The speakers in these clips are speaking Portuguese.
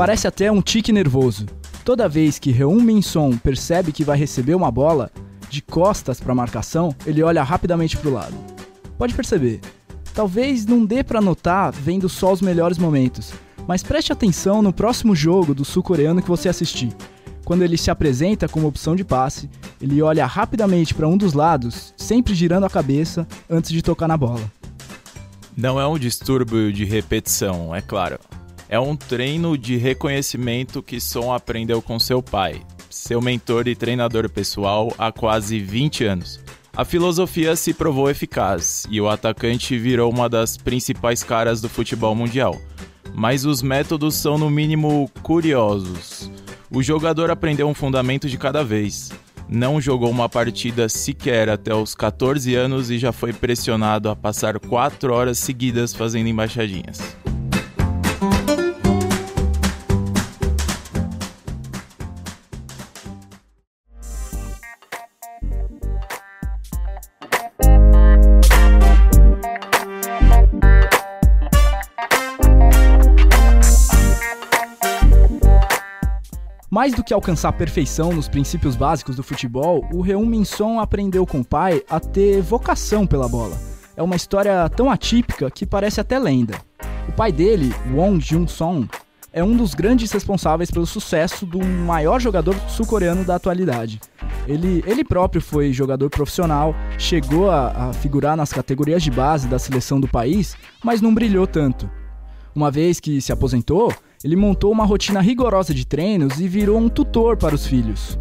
Parece até um tique nervoso. Toda vez que Reum Min-son percebe que vai receber uma bola, de costas para a marcação, ele olha rapidamente para o lado. Pode perceber, talvez não dê para notar vendo só os melhores momentos, mas preste atenção no próximo jogo do sul-coreano que você assistir. Quando ele se apresenta como opção de passe, ele olha rapidamente para um dos lados, sempre girando a cabeça antes de tocar na bola. Não é um distúrbio de repetição, é claro. É um treino de reconhecimento que Son aprendeu com seu pai, seu mentor e treinador pessoal há quase 20 anos. A filosofia se provou eficaz e o atacante virou uma das principais caras do futebol mundial. Mas os métodos são, no mínimo, curiosos. O jogador aprendeu um fundamento de cada vez. Não jogou uma partida sequer até os 14 anos e já foi pressionado a passar 4 horas seguidas fazendo embaixadinhas. Mais do que alcançar perfeição nos princípios básicos do futebol, o Reum Minson aprendeu com o pai a ter vocação pela bola. É uma história tão atípica que parece até lenda. O pai dele, Wong Jun-song, é um dos grandes responsáveis pelo sucesso do maior jogador sul-coreano da atualidade. Ele, ele próprio foi jogador profissional, chegou a, a figurar nas categorias de base da seleção do país, mas não brilhou tanto. Uma vez que se aposentou, ele montou uma rotina rigorosa de treinos e virou um tutor para os filhos.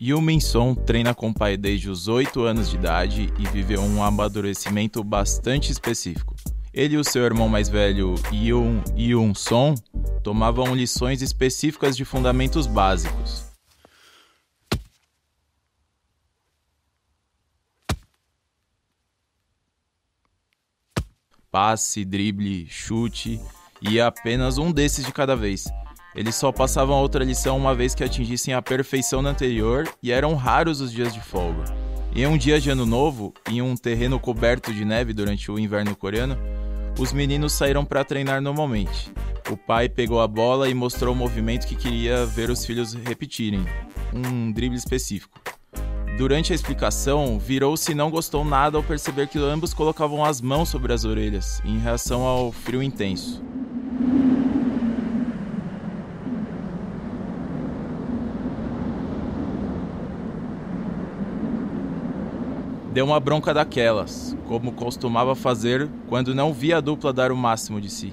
Yu Min-son treina com o pai desde os 8 anos de idade e viveu um amadurecimento bastante específico. Ele e o seu irmão mais velho, Yoon Yoon-son, tomavam lições específicas de fundamentos básicos. Passe, drible, chute e apenas um desses de cada vez. Eles só passavam a outra lição uma vez que atingissem a perfeição na anterior e eram raros os dias de folga. Em um dia de ano novo, em um terreno coberto de neve durante o inverno coreano, os meninos saíram para treinar normalmente. O pai pegou a bola e mostrou o movimento que queria ver os filhos repetirem, um drible específico. Durante a explicação, virou-se e não gostou nada ao perceber que ambos colocavam as mãos sobre as orelhas, em reação ao frio intenso. Deu uma bronca daquelas, como costumava fazer quando não via a dupla dar o máximo de si.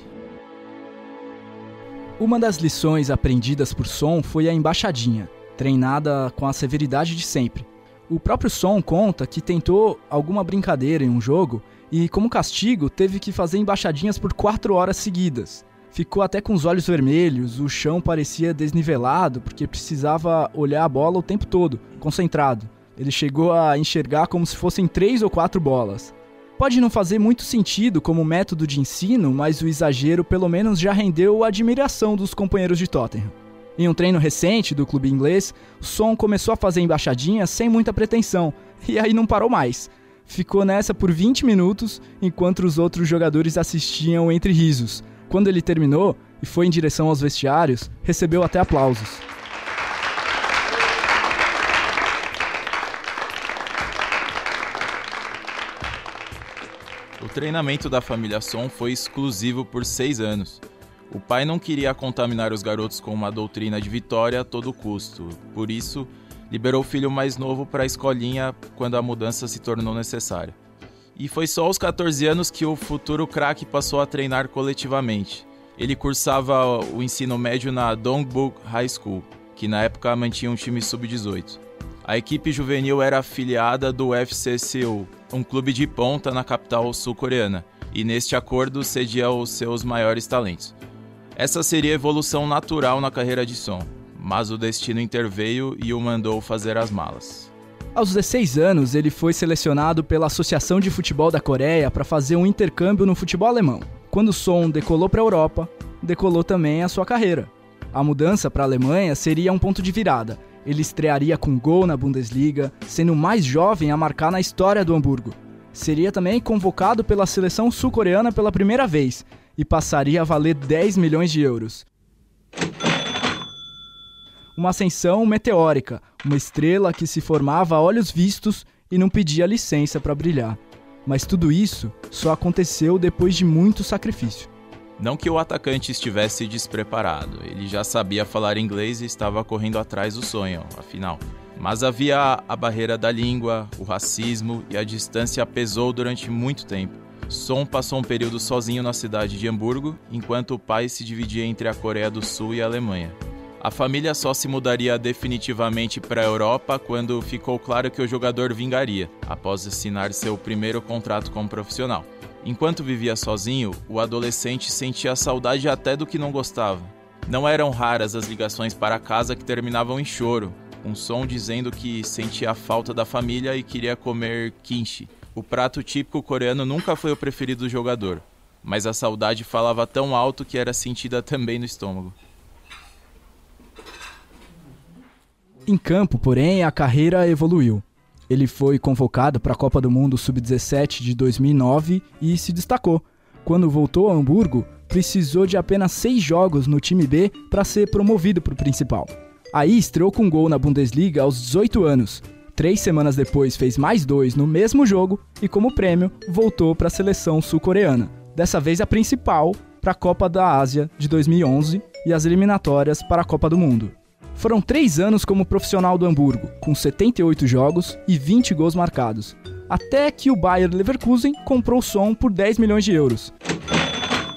Uma das lições aprendidas por Som foi a embaixadinha, treinada com a severidade de sempre. O próprio Som conta que tentou alguma brincadeira em um jogo e, como castigo, teve que fazer embaixadinhas por quatro horas seguidas. Ficou até com os olhos vermelhos, o chão parecia desnivelado porque precisava olhar a bola o tempo todo, concentrado. Ele chegou a enxergar como se fossem três ou quatro bolas. Pode não fazer muito sentido como método de ensino, mas o exagero pelo menos já rendeu a admiração dos companheiros de Tottenham. Em um treino recente do clube inglês, Son começou a fazer embaixadinhas sem muita pretensão, e aí não parou mais. Ficou nessa por 20 minutos, enquanto os outros jogadores assistiam entre risos. Quando ele terminou e foi em direção aos vestiários, recebeu até aplausos. Treinamento da família Son foi exclusivo por seis anos. O pai não queria contaminar os garotos com uma doutrina de vitória a todo custo, por isso, liberou o filho mais novo para a escolinha quando a mudança se tornou necessária. E foi só aos 14 anos que o futuro craque passou a treinar coletivamente. Ele cursava o ensino médio na Dongbuk High School, que na época mantinha um time sub-18. A equipe juvenil era afiliada do FC Seoul, um clube de ponta na capital sul-coreana, e neste acordo cedia os seus maiores talentos. Essa seria a evolução natural na carreira de Son, mas o destino interveio e o mandou fazer as malas. Aos 16 anos, ele foi selecionado pela Associação de Futebol da Coreia para fazer um intercâmbio no futebol alemão. Quando Son decolou para a Europa, decolou também a sua carreira. A mudança para a Alemanha seria um ponto de virada ele estrearia com gol na Bundesliga, sendo o mais jovem a marcar na história do Hamburgo. Seria também convocado pela seleção sul-coreana pela primeira vez e passaria a valer 10 milhões de euros. uma ascensão meteórica, uma estrela que se formava a olhos vistos e não pedia licença para brilhar. Mas tudo isso só aconteceu depois de muito sacrifício. Não que o atacante estivesse despreparado, ele já sabia falar inglês e estava correndo atrás do sonho, afinal. Mas havia a barreira da língua, o racismo e a distância pesou durante muito tempo. Son passou um período sozinho na cidade de Hamburgo, enquanto o pai se dividia entre a Coreia do Sul e a Alemanha. A família só se mudaria definitivamente para a Europa quando ficou claro que o jogador vingaria, após assinar seu primeiro contrato como profissional. Enquanto vivia sozinho, o adolescente sentia saudade até do que não gostava. Não eram raras as ligações para casa que terminavam em choro, um som dizendo que sentia a falta da família e queria comer kimchi. O prato típico coreano nunca foi o preferido do jogador, mas a saudade falava tão alto que era sentida também no estômago. Em campo, porém, a carreira evoluiu. Ele foi convocado para a Copa do Mundo Sub-17 de 2009 e se destacou. Quando voltou a Hamburgo, precisou de apenas seis jogos no time B para ser promovido para o principal. Aí estreou com um gol na Bundesliga aos 18 anos. Três semanas depois fez mais dois no mesmo jogo e, como prêmio, voltou para a seleção sul-coreana. Dessa vez a principal para a Copa da Ásia de 2011 e as eliminatórias para a Copa do Mundo. Foram três anos como profissional do Hamburgo, com 78 jogos e 20 gols marcados, até que o Bayer Leverkusen comprou o som por 10 milhões de euros.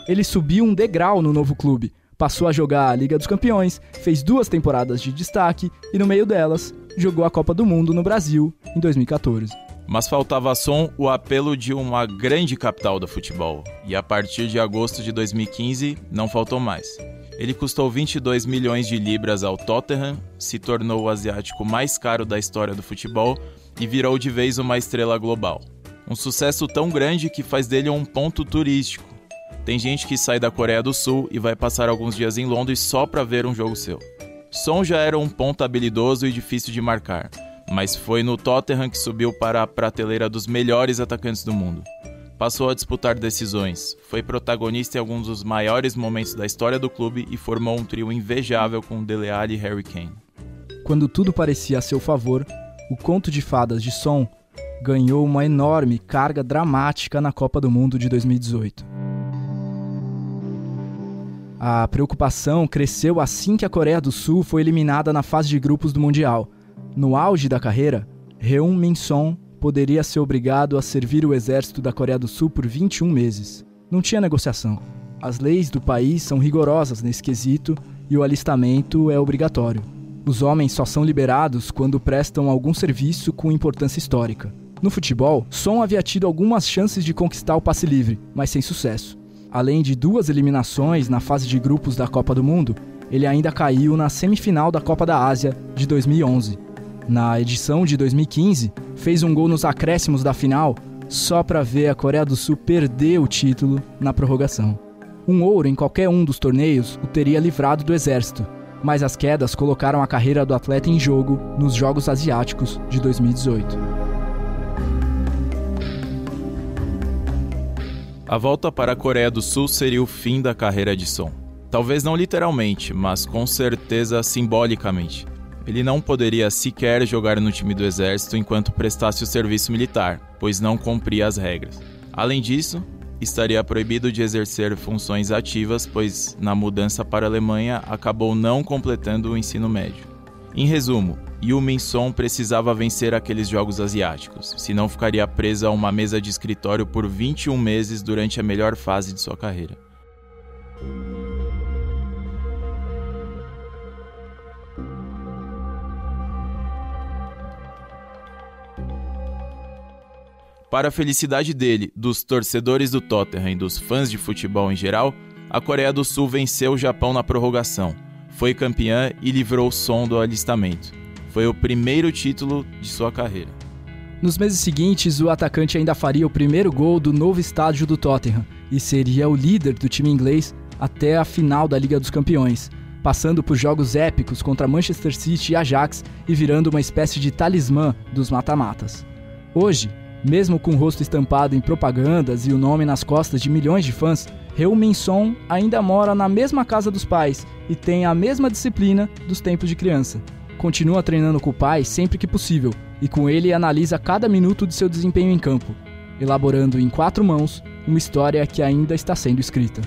Ele subiu um degrau no novo clube, passou a jogar a Liga dos Campeões, fez duas temporadas de destaque e, no meio delas, jogou a Copa do Mundo no Brasil em 2014. Mas faltava som o apelo de uma grande capital do futebol, e a partir de agosto de 2015 não faltou mais. Ele custou 22 milhões de libras ao Tottenham, se tornou o asiático mais caro da história do futebol e virou de vez uma estrela global. Um sucesso tão grande que faz dele um ponto turístico. Tem gente que sai da Coreia do Sul e vai passar alguns dias em Londres só para ver um jogo seu. Son já era um ponto habilidoso e difícil de marcar, mas foi no Tottenham que subiu para a prateleira dos melhores atacantes do mundo. Passou a disputar decisões, foi protagonista em alguns dos maiores momentos da história do clube e formou um trio invejável com Dele Alli e Harry Kane. Quando tudo parecia a seu favor, o conto de fadas de Son ganhou uma enorme carga dramática na Copa do Mundo de 2018. A preocupação cresceu assim que a Coreia do Sul foi eliminada na fase de grupos do Mundial. No auge da carreira, Heung Min-son poderia ser obrigado a servir o exército da Coreia do Sul por 21 meses. Não tinha negociação. As leis do país são rigorosas nesse quesito e o alistamento é obrigatório. Os homens só são liberados quando prestam algum serviço com importância histórica. No futebol, Son havia tido algumas chances de conquistar o passe livre, mas sem sucesso. Além de duas eliminações na fase de grupos da Copa do Mundo, ele ainda caiu na semifinal da Copa da Ásia de 2011. Na edição de 2015, fez um gol nos acréscimos da final só para ver a Coreia do Sul perder o título na prorrogação. Um ouro em qualquer um dos torneios o teria livrado do exército, mas as quedas colocaram a carreira do atleta em jogo nos Jogos Asiáticos de 2018. A volta para a Coreia do Sul seria o fim da carreira de Son. Talvez não literalmente, mas com certeza simbolicamente. Ele não poderia sequer jogar no time do exército enquanto prestasse o serviço militar, pois não cumpria as regras. Além disso, estaria proibido de exercer funções ativas, pois na mudança para a Alemanha acabou não completando o ensino médio. Em resumo, Yu Min-son precisava vencer aqueles jogos asiáticos, senão ficaria preso a uma mesa de escritório por 21 meses durante a melhor fase de sua carreira. Para a felicidade dele, dos torcedores do Tottenham e dos fãs de futebol em geral, a Coreia do Sul venceu o Japão na prorrogação, foi campeã e livrou o som do alistamento. Foi o primeiro título de sua carreira. Nos meses seguintes, o atacante ainda faria o primeiro gol do novo estádio do Tottenham e seria o líder do time inglês até a final da Liga dos Campeões, passando por jogos épicos contra Manchester City e Ajax e virando uma espécie de talismã dos mata-matas. Hoje, mesmo com o rosto estampado em propagandas e o nome nas costas de milhões de fãs, Min Song ainda mora na mesma casa dos pais e tem a mesma disciplina dos tempos de criança. Continua treinando com o pai sempre que possível e com ele analisa cada minuto de seu desempenho em campo, elaborando em quatro mãos uma história que ainda está sendo escrita.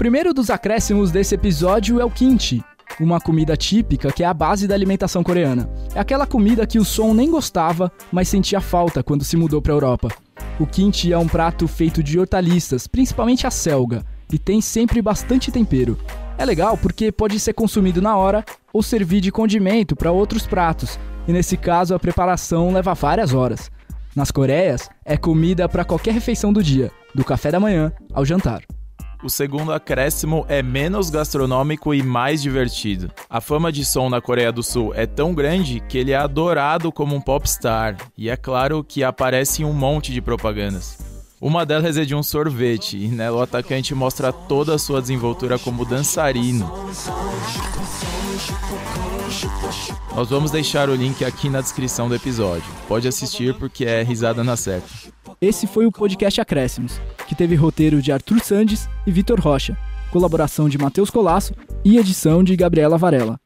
Primeiro dos acréscimos desse episódio é o kimchi, uma comida típica que é a base da alimentação coreana. É aquela comida que o Son nem gostava, mas sentia falta quando se mudou para a Europa. O kimchi é um prato feito de hortaliças, principalmente a selga, e tem sempre bastante tempero. É legal porque pode ser consumido na hora ou servir de condimento para outros pratos, e nesse caso a preparação leva várias horas. Nas Coreias, é comida para qualquer refeição do dia, do café da manhã ao jantar. O segundo acréscimo é menos gastronômico e mais divertido. A fama de som na Coreia do Sul é tão grande que ele é adorado como um popstar, e é claro que aparece em um monte de propagandas. Uma delas é de um sorvete, e nela o atacante mostra toda a sua desenvoltura como dançarino. Nós vamos deixar o link aqui na descrição do episódio. Pode assistir porque é risada na certa. Esse foi o podcast Acréscimos que teve roteiro de Arthur Sandes e Vitor Rocha, colaboração de Matheus Colasso e edição de Gabriela Varela.